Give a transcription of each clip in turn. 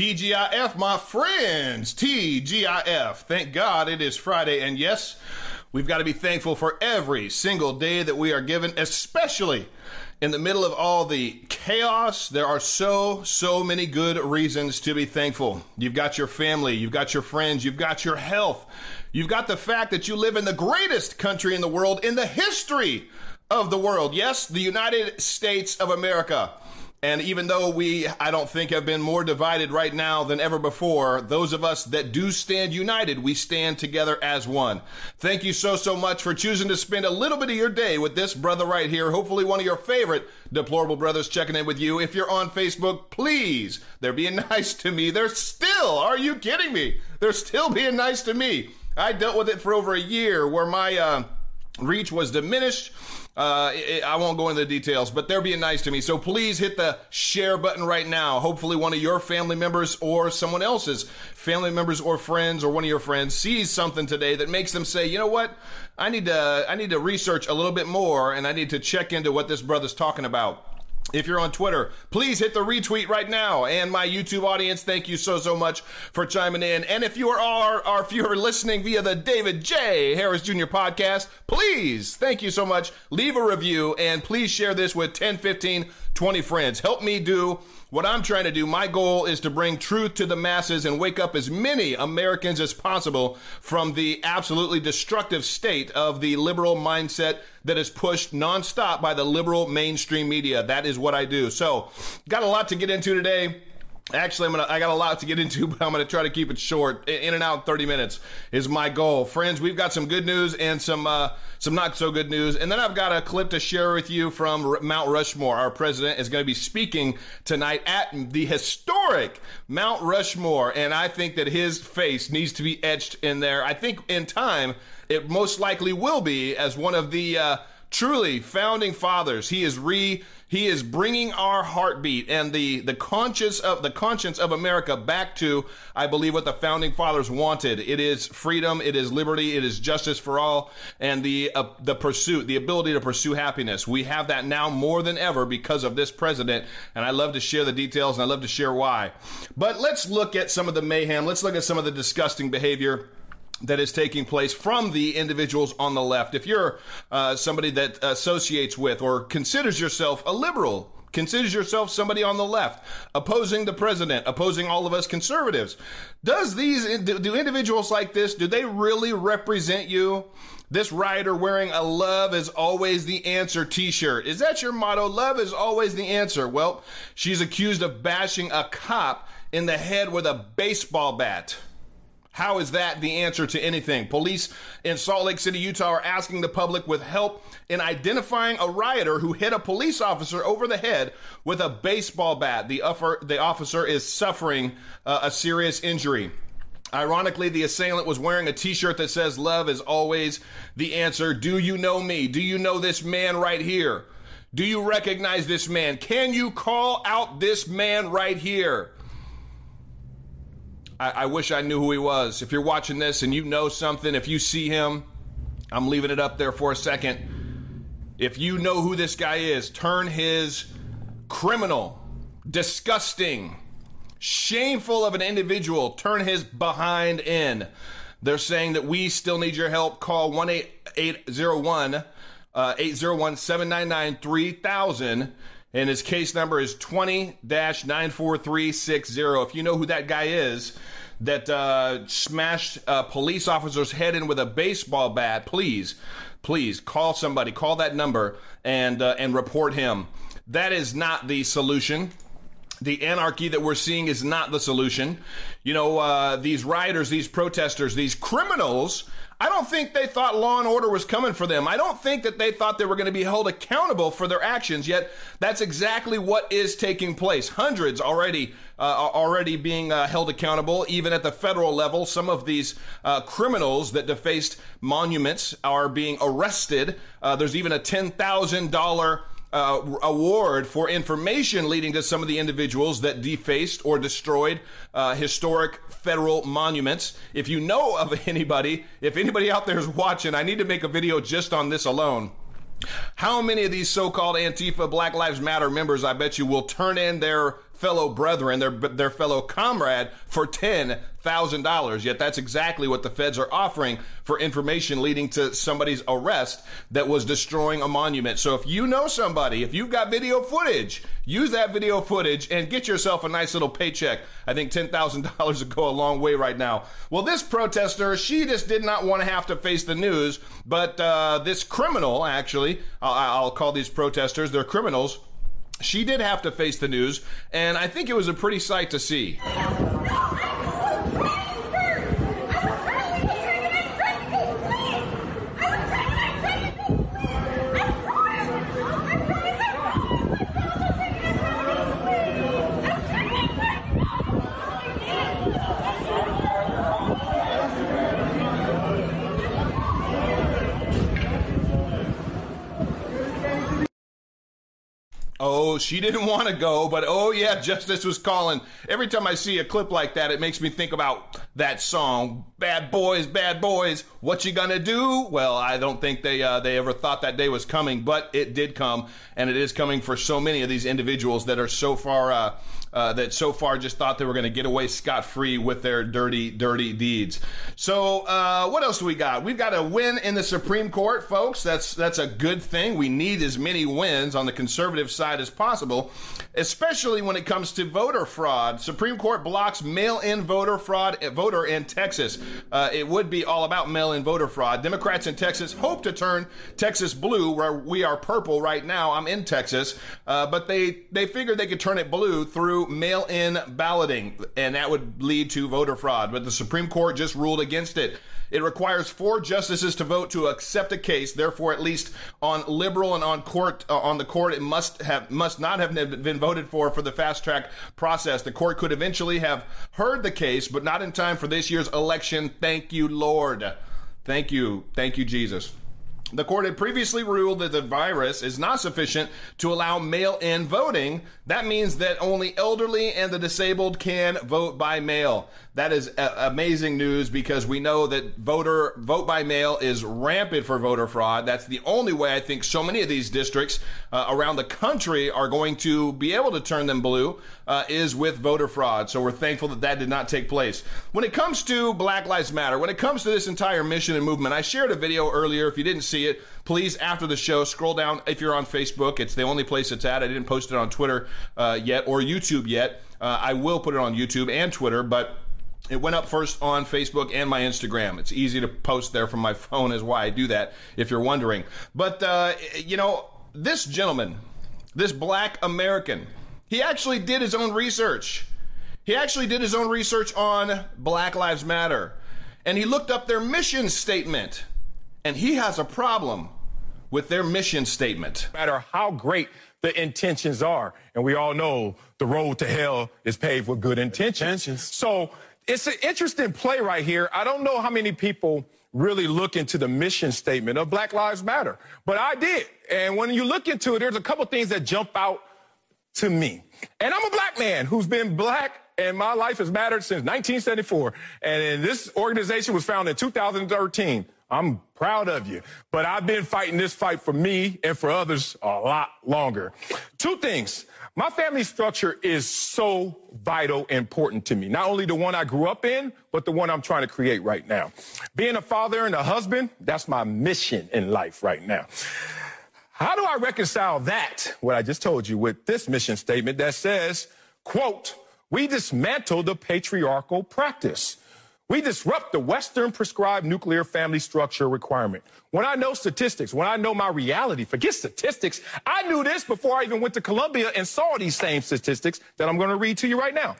TGIF, my friends. TGIF. Thank God it is Friday. And yes, we've got to be thankful for every single day that we are given, especially in the middle of all the chaos. There are so, so many good reasons to be thankful. You've got your family, you've got your friends, you've got your health, you've got the fact that you live in the greatest country in the world, in the history of the world. Yes, the United States of America. And even though we, I don't think, have been more divided right now than ever before, those of us that do stand united, we stand together as one. Thank you so, so much for choosing to spend a little bit of your day with this brother right here. Hopefully one of your favorite deplorable brothers checking in with you. If you're on Facebook, please, they're being nice to me. They're still, are you kidding me? They're still being nice to me. I dealt with it for over a year where my, uh, reach was diminished uh, it, I won't go into the details, but they're being nice to me. So please hit the share button right now. Hopefully, one of your family members or someone else's family members or friends or one of your friends sees something today that makes them say, you know what? I need to, I need to research a little bit more and I need to check into what this brother's talking about. If you're on Twitter, please hit the retweet right now. And my YouTube audience, thank you so, so much for chiming in. And if you are, or if you're listening via the David J. Harris Jr. podcast, please, thank you so much. Leave a review and please share this with 10, 15, 20 friends. Help me do what I'm trying to do, my goal is to bring truth to the masses and wake up as many Americans as possible from the absolutely destructive state of the liberal mindset that is pushed nonstop by the liberal mainstream media. That is what I do. So, got a lot to get into today. Actually, I'm gonna. I got a lot to get into, but I'm gonna try to keep it short. In and out, 30 minutes is my goal. Friends, we've got some good news and some uh, some not so good news, and then I've got a clip to share with you from Mount Rushmore. Our president is going to be speaking tonight at the historic Mount Rushmore, and I think that his face needs to be etched in there. I think in time it most likely will be as one of the. Uh, truly founding fathers. He is re he is bringing our heartbeat and the the conscience of the conscience of america back to i believe what the founding fathers wanted. It is freedom it is liberty it is justice for all and the uh, the pursuit the ability to pursue happiness. We have that now more than ever because of this president and i love to share the details and i love to share why. But let's look at some of the mayhem. Let's look at some of the disgusting behavior that is taking place from the individuals on the left. If you're uh, somebody that associates with or considers yourself a liberal, considers yourself somebody on the left, opposing the president, opposing all of us conservatives, does these do individuals like this do they really represent you? This writer wearing a love is always the answer t-shirt. Is that your motto? Love is always the answer. Well, she's accused of bashing a cop in the head with a baseball bat. How is that the answer to anything? Police in Salt Lake City, Utah are asking the public with help in identifying a rioter who hit a police officer over the head with a baseball bat. The, the officer is suffering uh, a serious injury. Ironically, the assailant was wearing a t-shirt that says love is always the answer. Do you know me? Do you know this man right here? Do you recognize this man? Can you call out this man right here? I, I wish I knew who he was. If you're watching this and you know something, if you see him, I'm leaving it up there for a second. If you know who this guy is, turn his criminal, disgusting, shameful of an individual, turn his behind in. They're saying that we still need your help. Call 1 801 801 uh, 799 3000 and his case number is 20 94360. If you know who that guy is that uh, smashed a police officer's head in with a baseball bat, please, please call somebody, call that number, and, uh, and report him. That is not the solution the anarchy that we're seeing is not the solution. You know, uh, these rioters, these protesters, these criminals I don't think they thought law and order was coming for them. I don't think that they thought they were going to be held accountable for their actions. Yet that's exactly what is taking place. Hundreds already uh, are already being uh, held accountable, even at the federal level. Some of these uh, criminals that defaced monuments are being arrested. Uh, there's even a ten thousand dollar uh, award for information leading to some of the individuals that defaced or destroyed uh, historic federal monuments. If you know of anybody, if anybody out there is watching, I need to make a video just on this alone. How many of these so called Antifa Black Lives Matter members, I bet you, will turn in their fellow brethren, their their fellow comrade for ten thousand dollars. Yet that's exactly what the feds are offering for information leading to somebody's arrest that was destroying a monument. So if you know somebody, if you've got video footage, use that video footage and get yourself a nice little paycheck. I think ten thousand dollars would go a long way right now. Well, this protester, she just did not want to have to face the news, but uh, this criminal, actually, I'll, I'll call these protesters, they're criminals. She did have to face the news, and I think it was a pretty sight to see. Oh, she didn't want to go, but oh yeah, justice was calling. Every time I see a clip like that, it makes me think about that song, "Bad Boys, Bad Boys." What you gonna do? Well, I don't think they uh, they ever thought that day was coming, but it did come, and it is coming for so many of these individuals that are so far. Uh, uh, that so far just thought they were going to get away scot free with their dirty, dirty deeds. So, uh, what else do we got? We've got a win in the Supreme Court, folks. That's that's a good thing. We need as many wins on the conservative side as possible, especially when it comes to voter fraud. Supreme Court blocks mail-in voter fraud. Eh, voter in Texas. Uh, it would be all about mail-in voter fraud. Democrats in Texas hope to turn Texas blue, where we are purple right now. I'm in Texas, uh, but they they figured they could turn it blue through mail in balloting, and that would lead to voter fraud. But the Supreme Court just ruled against it. It requires four justices to vote to accept a case. Therefore, at least on liberal and on court uh, on the court, it must have must not have been voted for for the fast track process. The court could eventually have heard the case, but not in time for this year's election. Thank you, Lord. Thank you, thank you, Jesus. The court had previously ruled that the virus is not sufficient to allow mail in voting. That means that only elderly and the disabled can vote by mail. That is a- amazing news because we know that voter vote by mail is rampant for voter fraud. That's the only way I think so many of these districts uh, around the country are going to be able to turn them blue uh, is with voter fraud. So we're thankful that that did not take place. When it comes to Black Lives Matter, when it comes to this entire mission and movement, I shared a video earlier. If you didn't see it, please after the show scroll down. If you're on Facebook, it's the only place it's at. I didn't post it on Twitter uh, yet or YouTube yet. Uh, I will put it on YouTube and Twitter, but it went up first on Facebook and my Instagram. It's easy to post there from my phone, is why I do that, if you're wondering. But, uh, you know, this gentleman, this black American, he actually did his own research. He actually did his own research on Black Lives Matter. And he looked up their mission statement. And he has a problem with their mission statement. No matter how great the intentions are, and we all know the road to hell is paved with good intentions. intentions. So it's an interesting play right here. I don't know how many people really look into the mission statement of Black Lives Matter, but I did. And when you look into it, there's a couple things that jump out to me. And I'm a black man who's been black and my life has mattered since 1974. And this organization was founded in 2013. I'm proud of you. But I've been fighting this fight for me and for others a lot longer. Two things. My family structure is so vital, important to me. Not only the one I grew up in, but the one I'm trying to create right now. Being a father and a husband, that's my mission in life right now. How do I reconcile that, what I just told you, with this mission statement that says, quote, we dismantle the patriarchal practice. We disrupt the Western prescribed nuclear family structure requirement. When I know statistics, when I know my reality, forget statistics. I knew this before I even went to Columbia and saw these same statistics that I'm going to read to you right now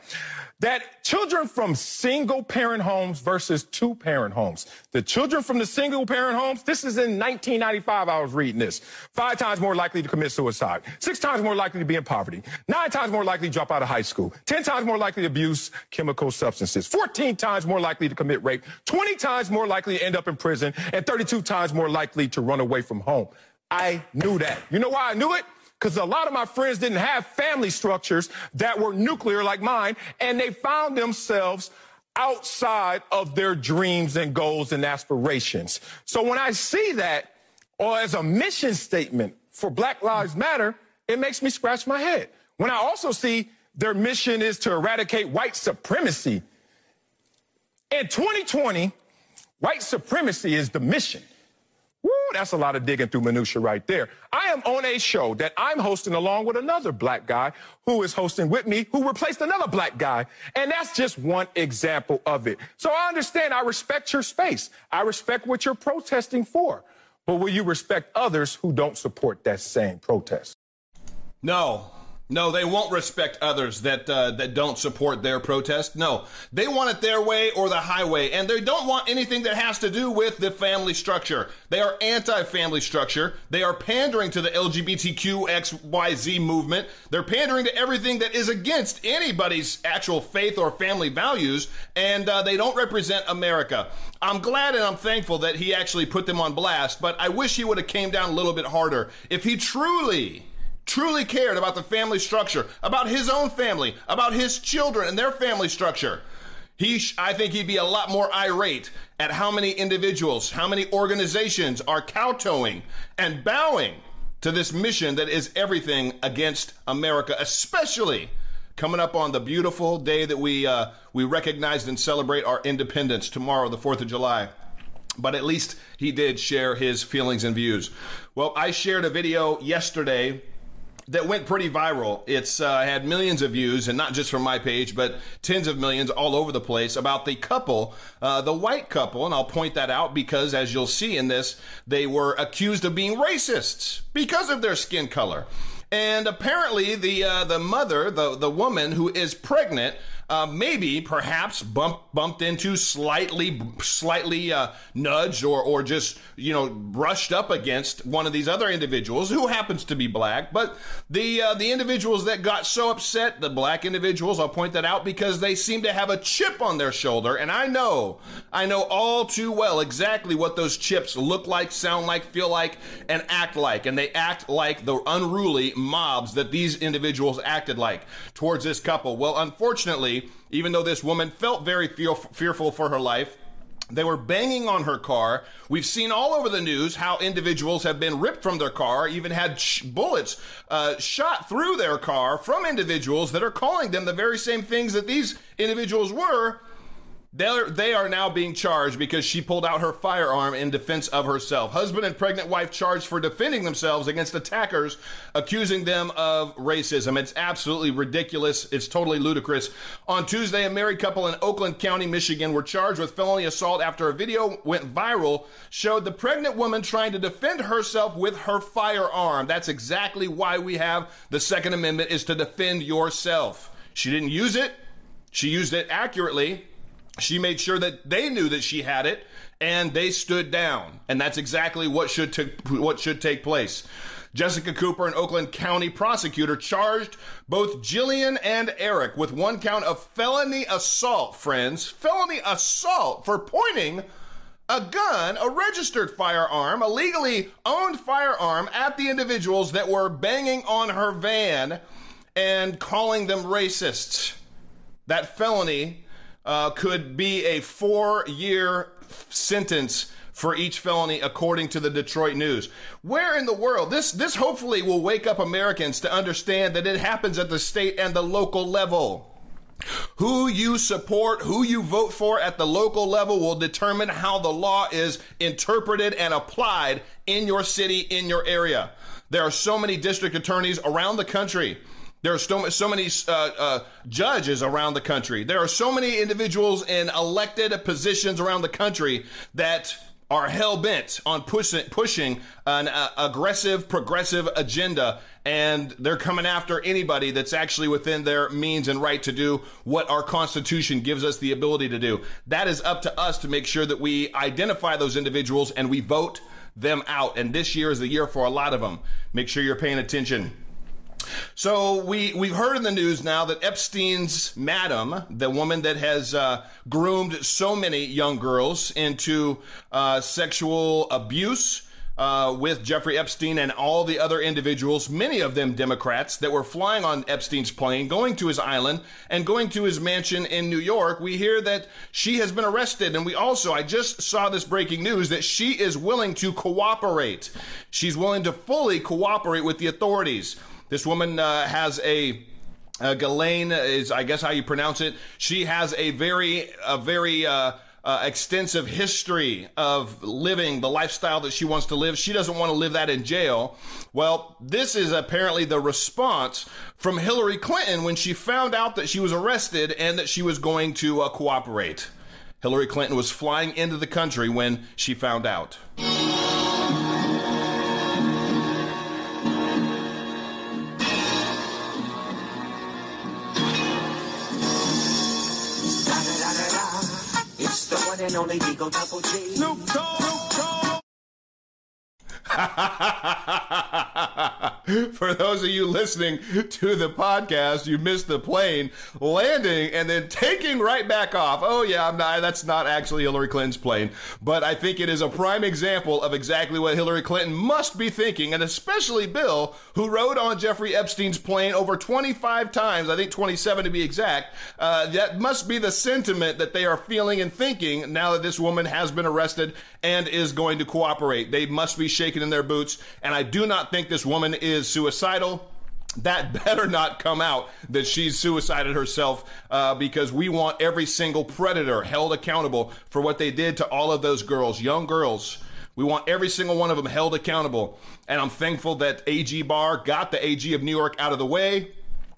that children from single parent homes versus two parent homes. The children from the single parent homes, this is in 1995, I was reading this. Five times more likely to commit suicide. Six times more likely to be in poverty. Nine times more likely to drop out of high school. Ten times more likely to abuse chemical substances. 14 times more likely to commit rape. 20 times more likely to end up in prison. And 32 times more likely to run away from home. I knew that. You know why I knew it? because a lot of my friends didn't have family structures that were nuclear like mine, and they found themselves outside of their dreams and goals and aspirations. So when I see that, or as a mission statement for Black Lives Matter, it makes me scratch my head. When I also see their mission is to eradicate white supremacy. In 2020, white supremacy is the mission. That's a lot of digging through minutia right there. I am on a show that I'm hosting along with another black guy who is hosting with me, who replaced another black guy. And that's just one example of it. So I understand. I respect your space. I respect what you're protesting for. But will you respect others who don't support that same protest? No, no, they won't respect others that uh, that don't support their protest. No, they want it their way or the highway, and they don't want anything that has to do with the family structure. They are anti-family structure. They are pandering to the LGBTQXYZ movement. They're pandering to everything that is against anybody's actual faith or family values, and uh, they don't represent America. I'm glad and I'm thankful that he actually put them on blast, but I wish he would have came down a little bit harder if he truly truly cared about the family structure, about his own family, about his children and their family structure, he sh- I think he'd be a lot more irate at how many individuals, how many organizations are kowtowing and bowing to this mission that is everything against America, especially coming up on the beautiful day that we uh, we recognize and celebrate our independence tomorrow, the Fourth of July. But at least he did share his feelings and views. Well, I shared a video yesterday that went pretty viral. It's uh, had millions of views, and not just from my page, but tens of millions all over the place about the couple, uh, the white couple. And I'll point that out because, as you'll see in this, they were accused of being racists because of their skin color. And apparently, the uh, the mother, the the woman who is pregnant, uh, maybe perhaps bumped bumped into slightly slightly uh, nudged or or just you know brushed up against one of these other individuals who happens to be black. But the uh, the individuals that got so upset the black individuals I'll point that out because they seem to have a chip on their shoulder. And I know I know all too well exactly what those chips look like sound like feel like and act like. And they act like the unruly mobs that these individuals acted like towards this couple. Well unfortunately even though this woman felt very fearful for her life. They were banging on her car. We've seen all over the news how individuals have been ripped from their car, even had sh- bullets uh, shot through their car from individuals that are calling them the very same things that these individuals were they're, they are now being charged because she pulled out her firearm in defense of herself. Husband and pregnant wife charged for defending themselves against attackers, accusing them of racism. It's absolutely ridiculous. It's totally ludicrous. On Tuesday, a married couple in Oakland County, Michigan, were charged with felony assault after a video went viral showed the pregnant woman trying to defend herself with her firearm. That's exactly why we have the Second Amendment is to defend yourself. She didn't use it. She used it accurately she made sure that they knew that she had it and they stood down. And that's exactly what should what should take place. Jessica Cooper, an Oakland County prosecutor, charged both Jillian and Eric with one count of felony assault, friends. Felony assault for pointing a gun, a registered firearm, a legally owned firearm at the individuals that were banging on her van and calling them racists. That felony uh, could be a four year sentence for each felony according to the Detroit News. Where in the world this this hopefully will wake up Americans to understand that it happens at the state and the local level. Who you support, who you vote for at the local level will determine how the law is interpreted and applied in your city, in your area. There are so many district attorneys around the country there are so, so many uh, uh, judges around the country. There are so many individuals in elected positions around the country that are hell bent on pushing pushing an uh, aggressive progressive agenda and they're coming after anybody that's actually within their means and right to do what our constitution gives us the ability to do. That is up to us to make sure that we identify those individuals and we vote them out. And this year is the year for a lot of them make sure you're paying attention so we we've heard in the news now that Epstein's madam, the woman that has uh, groomed so many young girls into uh, sexual abuse. Uh, with Jeffrey Epstein and all the other individuals, many of them Democrats, that were flying on Epstein's plane, going to his island, and going to his mansion in New York. We hear that she has been arrested. And we also, I just saw this breaking news that she is willing to cooperate. She's willing to fully cooperate with the authorities. This woman uh, has a uh, Ghislaine is, I guess, how you pronounce it. She has a very, a very uh, uh, extensive history of living the lifestyle that she wants to live. She doesn't want to live that in jail. Well, this is apparently the response from Hillary Clinton when she found out that she was arrested and that she was going to uh, cooperate. Hillary Clinton was flying into the country when she found out. Only Eagle Double G. Snoop Dogg. For those of you listening to the podcast, you missed the plane landing and then taking right back off. Oh yeah, I'm not, that's not actually Hillary Clinton's plane, but I think it is a prime example of exactly what Hillary Clinton must be thinking, and especially Bill, who rode on Jeffrey Epstein's plane over 25 times, I think 27 to be exact. Uh, that must be the sentiment that they are feeling and thinking now that this woman has been arrested and is going to cooperate. They must be shaking in their boots, and I do not think this woman is suicidal. That better not come out that she's suicided herself uh, because we want every single predator held accountable for what they did to all of those girls, young girls. We want every single one of them held accountable. And I'm thankful that AG Barr got the AG of New York out of the way.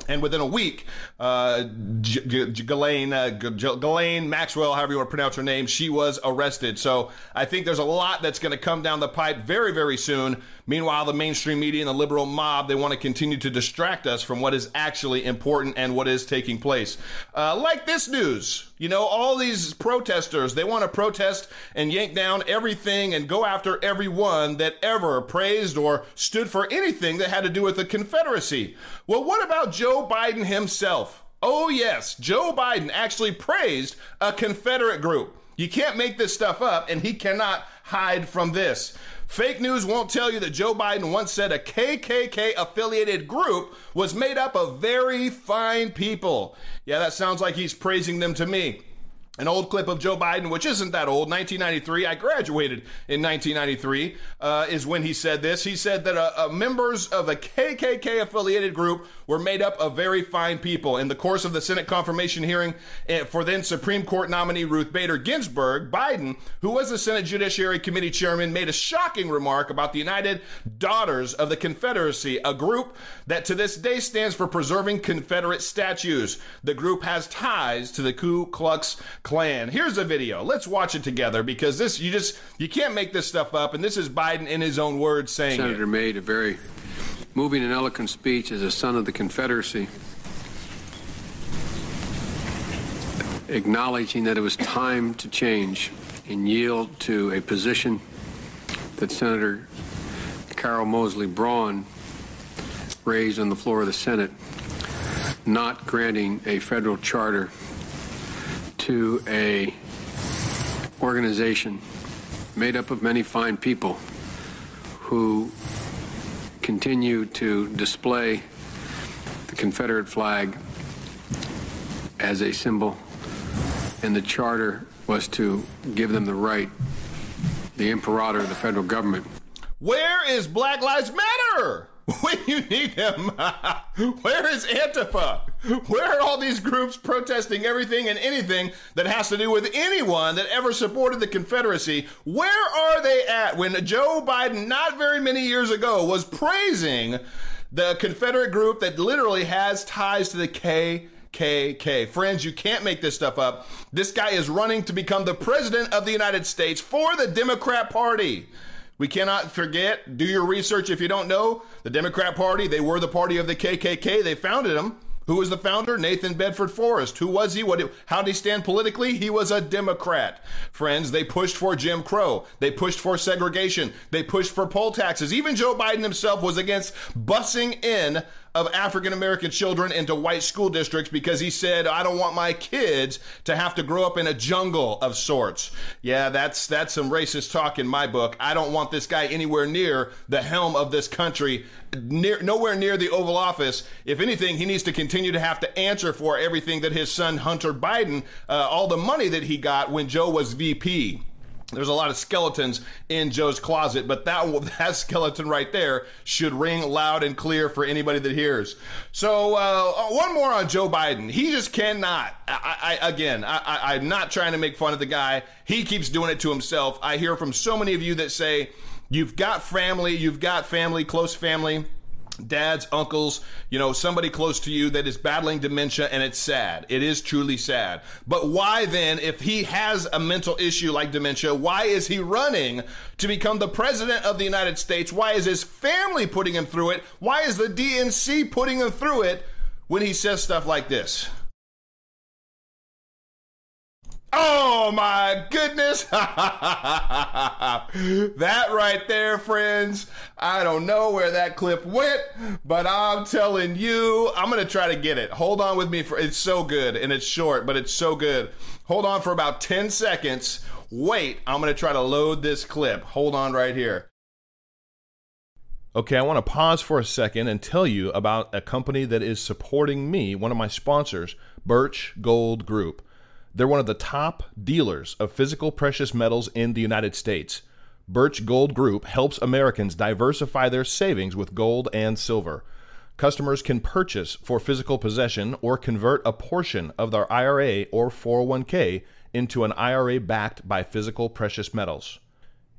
And within a week, uh, Ghislaine, uh, Maxwell, however you want to pronounce her name, she was arrested. So I think there's a lot that's going to come down the pipe very, very soon. Meanwhile, the mainstream media and the liberal mob, they want to continue to distract us from what is actually important and what is taking place. Uh, like this news. You know, all these protesters, they want to protest and yank down everything and go after everyone that ever praised or stood for anything that had to do with the Confederacy. Well, what about Joe Biden himself? Oh, yes, Joe Biden actually praised a Confederate group. You can't make this stuff up, and he cannot hide from this. Fake news won't tell you that Joe Biden once said a KKK affiliated group was made up of very fine people. Yeah, that sounds like he's praising them to me. An old clip of Joe Biden, which isn't that old, 1993. I graduated in 1993, uh, is when he said this. He said that uh, uh, members of a KKK affiliated group were made up of very fine people. In the course of the Senate confirmation hearing eh, for then Supreme Court nominee Ruth Bader Ginsburg, Biden, who was the Senate Judiciary Committee chairman, made a shocking remark about the United Daughters of the Confederacy, a group that to this day stands for preserving Confederate statues. The group has ties to the Ku Klux Klan. Here's a video. Let's watch it together because this you just you can't make this stuff up. And this is Biden in his own words saying Senator it. made a very moving and eloquent speech as a son of the Confederacy, acknowledging that it was time to change and yield to a position that Senator Carol Moseley Braun raised on the floor of the Senate, not granting a federal charter to a organization made up of many fine people who continue to display the Confederate flag as a symbol, and the charter was to give them the right, the imperator the federal government. Where is Black Lives Matter? You need them, where is Antifa? Where are all these groups protesting everything and anything that has to do with anyone that ever supported the Confederacy? Where are they at when Joe Biden, not very many years ago, was praising the Confederate group that literally has ties to the K? KK. Friends, you can't make this stuff up. This guy is running to become the president of the United States for the Democrat Party. We cannot forget, do your research if you don't know. The Democrat Party, they were the party of the KKK. They founded them. Who was the founder? Nathan Bedford Forrest. Who was he? What? How did he stand politically? He was a Democrat. Friends, they pushed for Jim Crow. They pushed for segregation. They pushed for poll taxes. Even Joe Biden himself was against busing in of African American children into white school districts because he said, I don't want my kids to have to grow up in a jungle of sorts. Yeah, that's that's some racist talk in my book. I don't want this guy anywhere near the helm of this country, near nowhere near the Oval Office. If anything, he needs to continue to have to answer for everything that his son Hunter Biden, uh, all the money that he got when Joe was VP. There's a lot of skeletons in Joe's closet, but that that skeleton right there should ring loud and clear for anybody that hears. So uh, one more on Joe Biden. He just cannot. I, I, again, I, I'm not trying to make fun of the guy. He keeps doing it to himself. I hear from so many of you that say you've got family, you've got family, close family dads, uncles, you know, somebody close to you that is battling dementia and it's sad. It is truly sad. But why then, if he has a mental issue like dementia, why is he running to become the president of the United States? Why is his family putting him through it? Why is the DNC putting him through it when he says stuff like this? Oh my goodness. that right there, friends. I don't know where that clip went, but I'm telling you, I'm going to try to get it. Hold on with me for it's so good and it's short, but it's so good. Hold on for about 10 seconds. Wait, I'm going to try to load this clip. Hold on right here. Okay, I want to pause for a second and tell you about a company that is supporting me, one of my sponsors, Birch Gold Group. They're one of the top dealers of physical precious metals in the United States. Birch Gold Group helps Americans diversify their savings with gold and silver. Customers can purchase for physical possession or convert a portion of their IRA or 401k into an IRA backed by physical precious metals.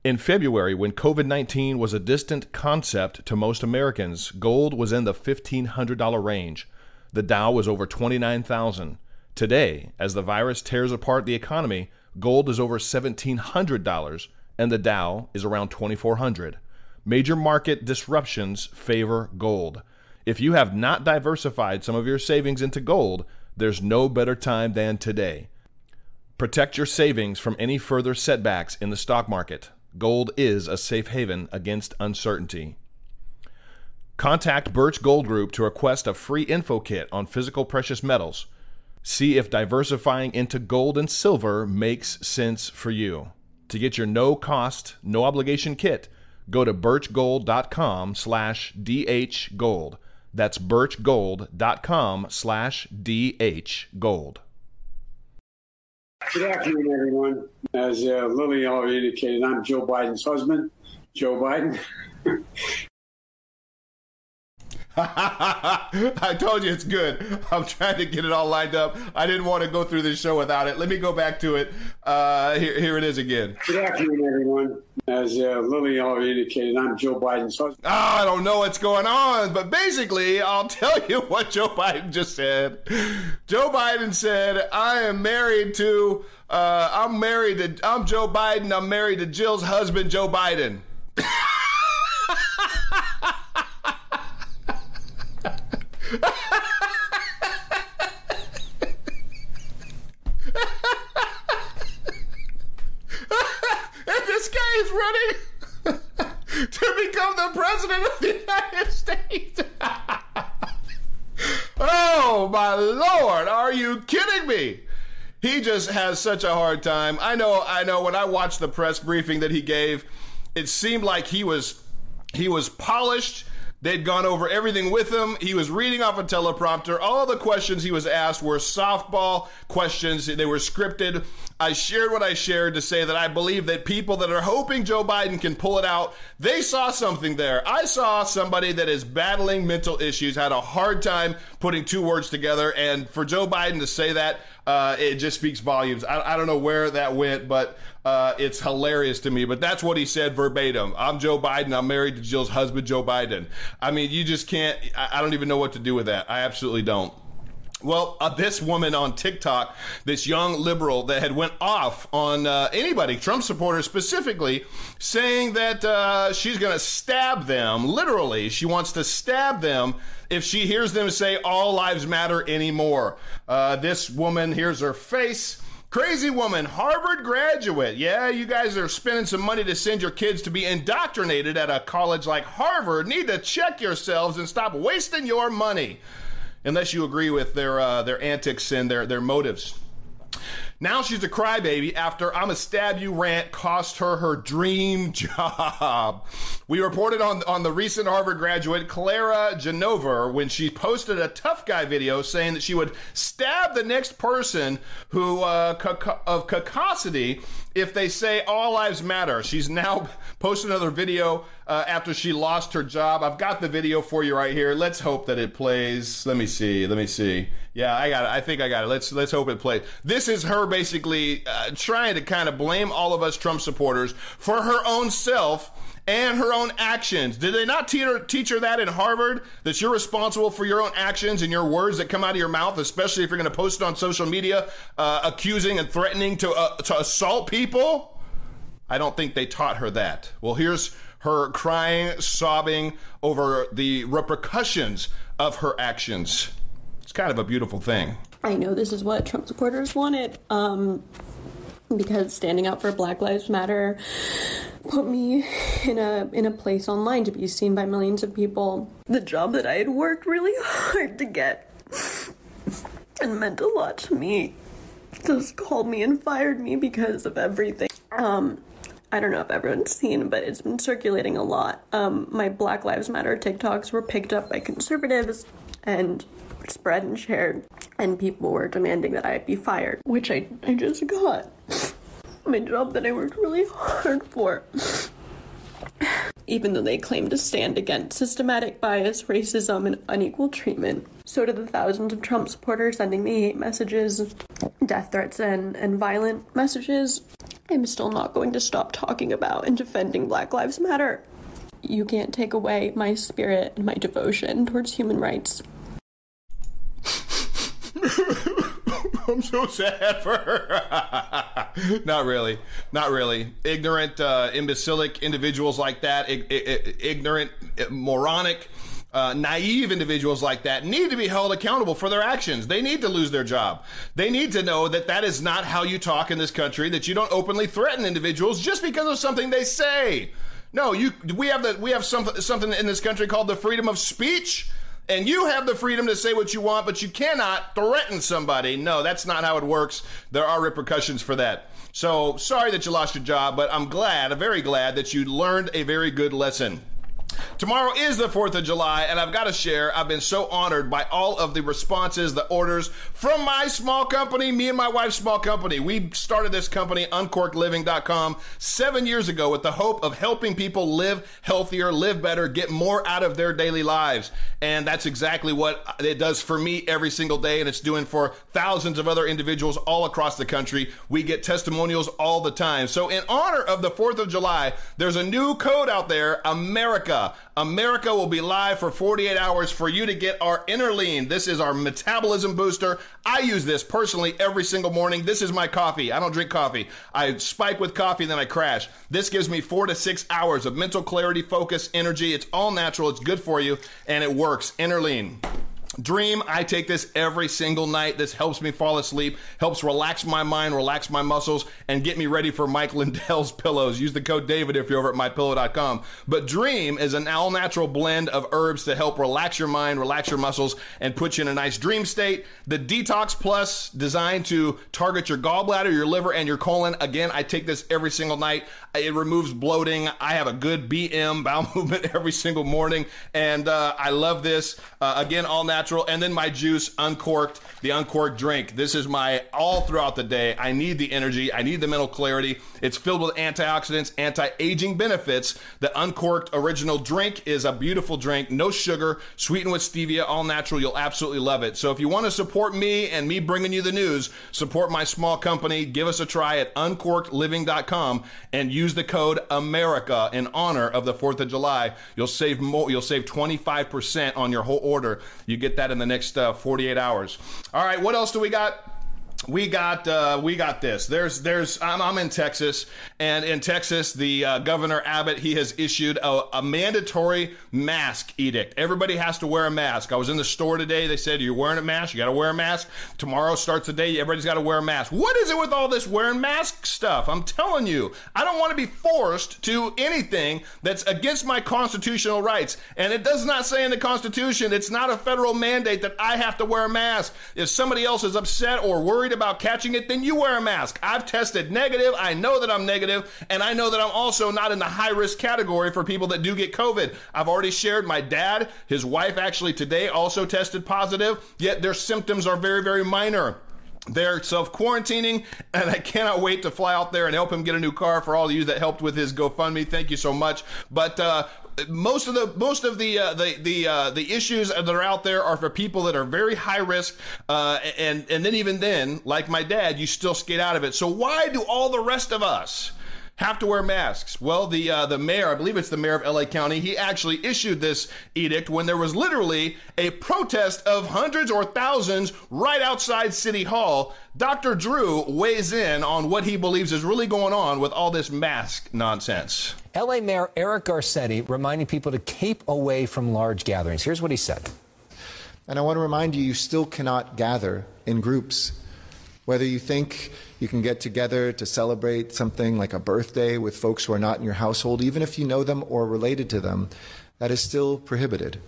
In February, when COVID 19 was a distant concept to most Americans, gold was in the $1,500 range. The Dow was over 29,000. Today, as the virus tears apart the economy, gold is over $1,700 and the Dow is around 2,400. Major market disruptions favor gold. If you have not diversified some of your savings into gold, there's no better time than today. Protect your savings from any further setbacks in the stock market. Gold is a safe haven against uncertainty. Contact Birch Gold Group to request a free info kit on physical precious metals. See if diversifying into gold and silver makes sense for you. To get your no-cost, no-obligation kit, go to birchgold.com slash dhgold. That's birchgold.com slash dhgold. Good afternoon, everyone. As uh, Lily already indicated, I'm Joe Biden's husband, Joe Biden. I told you it's good. I'm trying to get it all lined up. I didn't want to go through this show without it. Let me go back to it. Uh, here, here it is again. Good afternoon, everyone. As uh, Lily already indicated, I'm Joe Biden's husband. Oh, I don't know what's going on, but basically, I'll tell you what Joe Biden just said. Joe Biden said, "I am married to. Uh, I'm married to. I'm Joe Biden. I'm married to Jill's husband, Joe Biden." and this guy is running to become the president of the United States. oh my lord, are you kidding me? He just has such a hard time. I know, I know when I watched the press briefing that he gave, it seemed like he was he was polished They'd gone over everything with him. He was reading off a teleprompter. All the questions he was asked were softball questions. They were scripted. I shared what I shared to say that I believe that people that are hoping Joe Biden can pull it out, they saw something there. I saw somebody that is battling mental issues, had a hard time putting two words together. And for Joe Biden to say that, uh, it just speaks volumes. I, I, don't know where that went, but uh, it's hilarious to me. But that's what he said verbatim. I'm Joe Biden. I'm married to Jill's husband, Joe Biden. I mean, you just can't, I, I don't even know what to do with that. I absolutely don't. Well, uh, this woman on TikTok, this young liberal that had went off on uh, anybody, Trump supporters specifically, saying that uh, she's going to stab them. Literally, she wants to stab them if she hears them say "All lives matter" anymore. Uh, this woman, here's her face. Crazy woman, Harvard graduate. Yeah, you guys are spending some money to send your kids to be indoctrinated at a college like Harvard. Need to check yourselves and stop wasting your money unless you agree with their uh, their antics and their their motives. Now she's a crybaby after I'm a stab you rant cost her her dream job. We reported on on the recent Harvard graduate Claira Janover when she posted a tough guy video saying that she would stab the next person who uh, of caucasity if they say all lives matter. She's now posted another video uh, after she lost her job. I've got the video for you right here. Let's hope that it plays. Let me see. Let me see. Yeah, I got it. I think I got it. Let's let's hope it plays. This is her basically uh, trying to kind of blame all of us Trump supporters for her own self and her own actions. Did they not teach her, teach her that in Harvard? That you're responsible for your own actions and your words that come out of your mouth, especially if you're going to post it on social media, uh, accusing and threatening to uh, to assault people. I don't think they taught her that. Well, here's her crying, sobbing over the repercussions of her actions. It's kind of a beautiful thing. I know this is what Trump supporters wanted. Um, because standing up for Black Lives Matter put me in a in a place online to be seen by millions of people. The job that I had worked really hard to get and meant a lot to me just called me and fired me because of everything. Um I don't know if everyone's seen, but it's been circulating a lot. Um, my Black Lives Matter TikToks were picked up by conservatives and spread and shared, and people were demanding that I be fired, which I, I just got. My job that I worked really hard for. Even though they claim to stand against systematic bias, racism, and unequal treatment, so do the thousands of Trump supporters sending me hate messages, death threats, and, and violent messages. I'm still not going to stop talking about and defending Black Lives Matter. You can't take away my spirit and my devotion towards human rights. I'm so sad for her. Not really. Not really. Ignorant, uh, imbecilic individuals like that, I- I- ignorant, moronic, uh, naive individuals like that need to be held accountable for their actions. They need to lose their job. They need to know that that is not how you talk in this country, that you don't openly threaten individuals just because of something they say. No, you. We have the we have some, something in this country called the freedom of speech. And you have the freedom to say what you want, but you cannot threaten somebody. No, that's not how it works. There are repercussions for that. So sorry that you lost your job, but I'm glad, very glad that you learned a very good lesson. Tomorrow is the 4th of July, and I've got to share, I've been so honored by all of the responses, the orders from my small company, me and my wife's small company. We started this company, uncorkedliving.com, seven years ago with the hope of helping people live healthier, live better, get more out of their daily lives. And that's exactly what it does for me every single day, and it's doing for thousands of other individuals all across the country. We get testimonials all the time. So, in honor of the 4th of July, there's a new code out there, America. America will be live for 48 hours for you to get our inner lean. This is our metabolism booster. I use this personally every single morning. This is my coffee. I don't drink coffee. I spike with coffee, then I crash. This gives me four to six hours of mental clarity, focus, energy. It's all natural. It's good for you, and it works. Inner lean. Dream, I take this every single night. This helps me fall asleep, helps relax my mind, relax my muscles, and get me ready for Mike Lindell's pillows. Use the code David if you're over at mypillow.com. But Dream is an all natural blend of herbs to help relax your mind, relax your muscles, and put you in a nice dream state. The Detox Plus, designed to target your gallbladder, your liver, and your colon. Again, I take this every single night. It removes bloating. I have a good BM, bowel movement, every single morning, and uh, I love this. Uh, again, all natural natural, and then my juice uncorked, the uncorked drink. This is my all throughout the day. I need the energy, I need the mental clarity. It's filled with antioxidants, anti aging benefits. The uncorked original drink is a beautiful drink, no sugar, sweetened with stevia, all natural. You'll absolutely love it. So if you want to support me and me bringing you the news, support my small company, give us a try at uncorkedliving.com and use the code America in honor of the 4th of July. You'll save more, you'll save 25% on your whole order. You get that in the next uh, 48 hours. All right, what else do we got? We got uh, we got this. There's there's I'm, I'm in Texas, and in Texas, the uh, governor Abbott he has issued a, a, mandatory mask edict. Everybody has to wear a mask. I was in the store today. They said you're wearing a mask. You got to wear a mask. Tomorrow starts the day. Everybody's got to wear a mask. What is it with all this wearing mask stuff? I'm telling you, I don't want to be forced to anything that's against my constitutional rights. And it does not say in the Constitution. It's not a federal mandate that I have to wear a mask. If somebody else is upset or worried about catching it, then you wear a mask. I've tested negative. I know that I'm negative, and I know that I'm also not in the high risk category for people that do get COVID. I've already shared my dad, his wife actually today also tested positive, yet their symptoms are very, very minor. They're self quarantining, and I cannot wait to fly out there and help him get a new car. For all of you that helped with his GoFundMe, thank you so much. But uh, most of the most of the uh, the the uh, the issues that are out there are for people that are very high risk, uh, and and then even then, like my dad, you still skate out of it. So why do all the rest of us? Have to wear masks. Well, the uh, the mayor, I believe it's the mayor of LA County, he actually issued this edict when there was literally a protest of hundreds or thousands right outside City Hall. Dr. Drew weighs in on what he believes is really going on with all this mask nonsense. LA Mayor Eric Garcetti reminding people to keep away from large gatherings. Here's what he said. And I want to remind you, you still cannot gather in groups. Whether you think you can get together to celebrate something like a birthday with folks who are not in your household, even if you know them or related to them, that is still prohibited.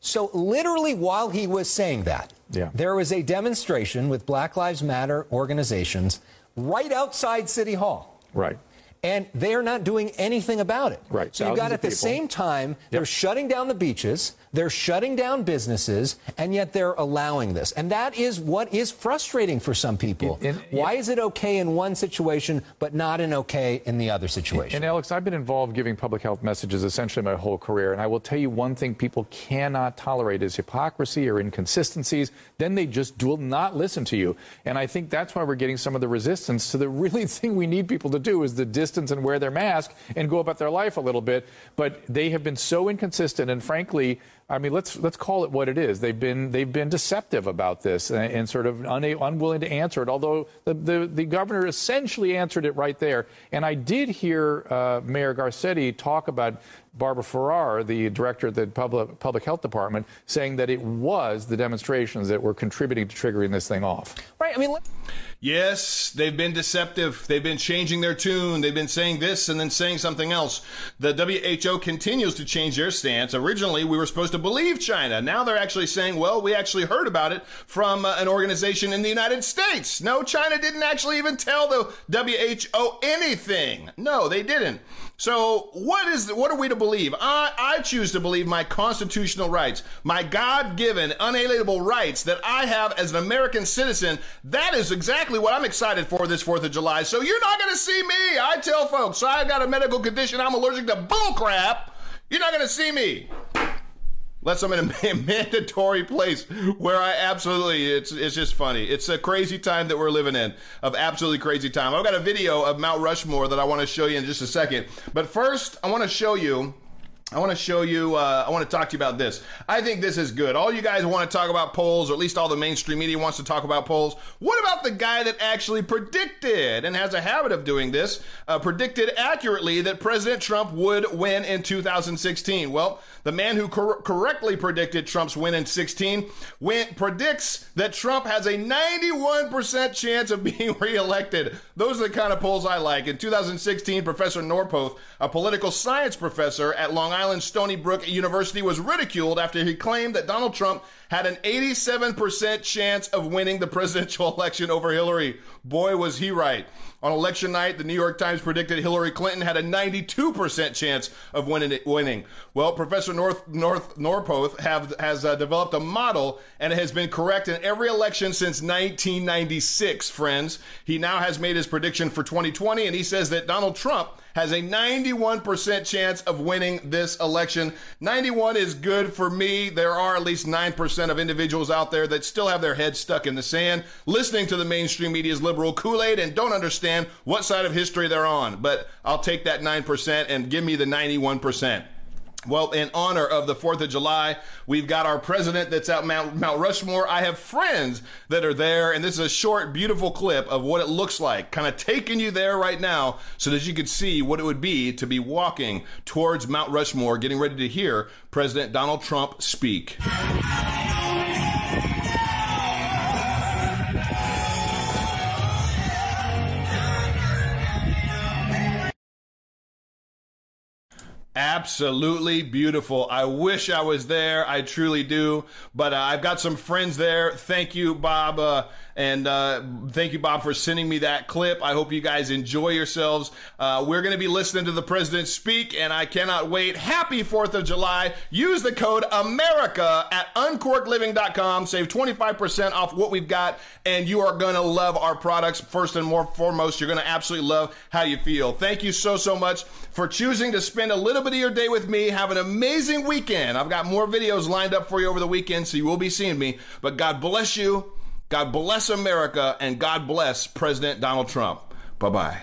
So, literally, while he was saying that, yeah. there was a demonstration with Black Lives Matter organizations right outside City Hall. Right and they're not doing anything about it. Right. So you've got at the same time, yep. they're shutting down the beaches, they're shutting down businesses, and yet they're allowing this. And that is what is frustrating for some people. Why is it okay in one situation, but not in okay in the other situation? And, Alex, I've been involved giving public health messages essentially my whole career. And I will tell you one thing people cannot tolerate is hypocrisy or inconsistencies. Then they just will not listen to you. And I think that's why we're getting some of the resistance to the really thing we need people to do is the distance and wear their mask and go about their life a little bit. But they have been so inconsistent, and frankly, I mean, let's let's call it what it is. They've been they've been deceptive about this and, and sort of una- unwilling to answer it. Although the, the, the governor essentially answered it right there. And I did hear uh, Mayor Garcetti talk about Barbara Ferrer, the director of the public, public health department, saying that it was the demonstrations that were contributing to triggering this thing off. Right. I mean. Yes, they've been deceptive. They've been changing their tune. They've been saying this and then saying something else. The WHO continues to change their stance. Originally, we were supposed to believe China. Now they're actually saying, well, we actually heard about it from uh, an organization in the United States. No, China didn't actually even tell the WHO anything. No, they didn't. So what is what are we to believe? I, I choose to believe my constitutional rights, my God-given, unalienable rights that I have as an American citizen. That is exactly what I'm excited for this Fourth of July. So you're not going to see me. I tell folks, I've got a medical condition. I'm allergic to bullcrap. You're not going to see me unless I'm in a mandatory place where I absolutely it's it's just funny. It's a crazy time that we're living in of absolutely crazy time. I've got a video of Mount Rushmore that I want to show you in just a second. But first, I want to show you I want to show you, uh, I want to talk to you about this. I think this is good. All you guys want to talk about polls, or at least all the mainstream media wants to talk about polls. What about the guy that actually predicted and has a habit of doing this, uh, predicted accurately that President Trump would win in 2016? Well, the man who cor- correctly predicted Trump's win in 16 went, predicts that Trump has a 91% chance of being reelected. Those are the kind of polls I like. In 2016, Professor Norpoth, a political science professor at Long Island Stony Brook University, was ridiculed after he claimed that Donald Trump had an 87% chance of winning the presidential election over Hillary. Boy, was he right. On election night, the New York Times predicted Hillary Clinton had a 92% chance of winning. Well, Professor North, North Norpoth have, has uh, developed a model, and it has been correct in every election since 1996, friends. He now has made his prediction for 2020, and he says that Donald Trump has a 91% chance of winning this election. 91 is good for me. There are at least 9% of individuals out there that still have their heads stuck in the sand, listening to the mainstream media's liberal Kool Aid and don't understand what side of history they're on. But I'll take that 9% and give me the 91%. Well, in honor of the 4th of July, we've got our president that's at Mount, Mount, Rushmore. I have friends that are there, and this is a short, beautiful clip of what it looks like, kind of taking you there right now so that you could see what it would be to be walking towards Mount Rushmore, getting ready to hear President Donald Trump speak. Absolutely beautiful. I wish I was there. I truly do. But uh, I've got some friends there. Thank you, Bob. Uh, and uh, thank you, Bob, for sending me that clip. I hope you guys enjoy yourselves. Uh, we're going to be listening to the president speak, and I cannot wait. Happy 4th of July. Use the code AMERICA at uncorkedliving.com. Save 25% off what we've got, and you are going to love our products. First and more foremost, you're going to absolutely love how you feel. Thank you so, so much for choosing to spend a little bit of your day with me. Have an amazing weekend. I've got more videos lined up for you over the weekend, so you will be seeing me. But God bless you. God bless America and God bless President Donald Trump. Bye bye.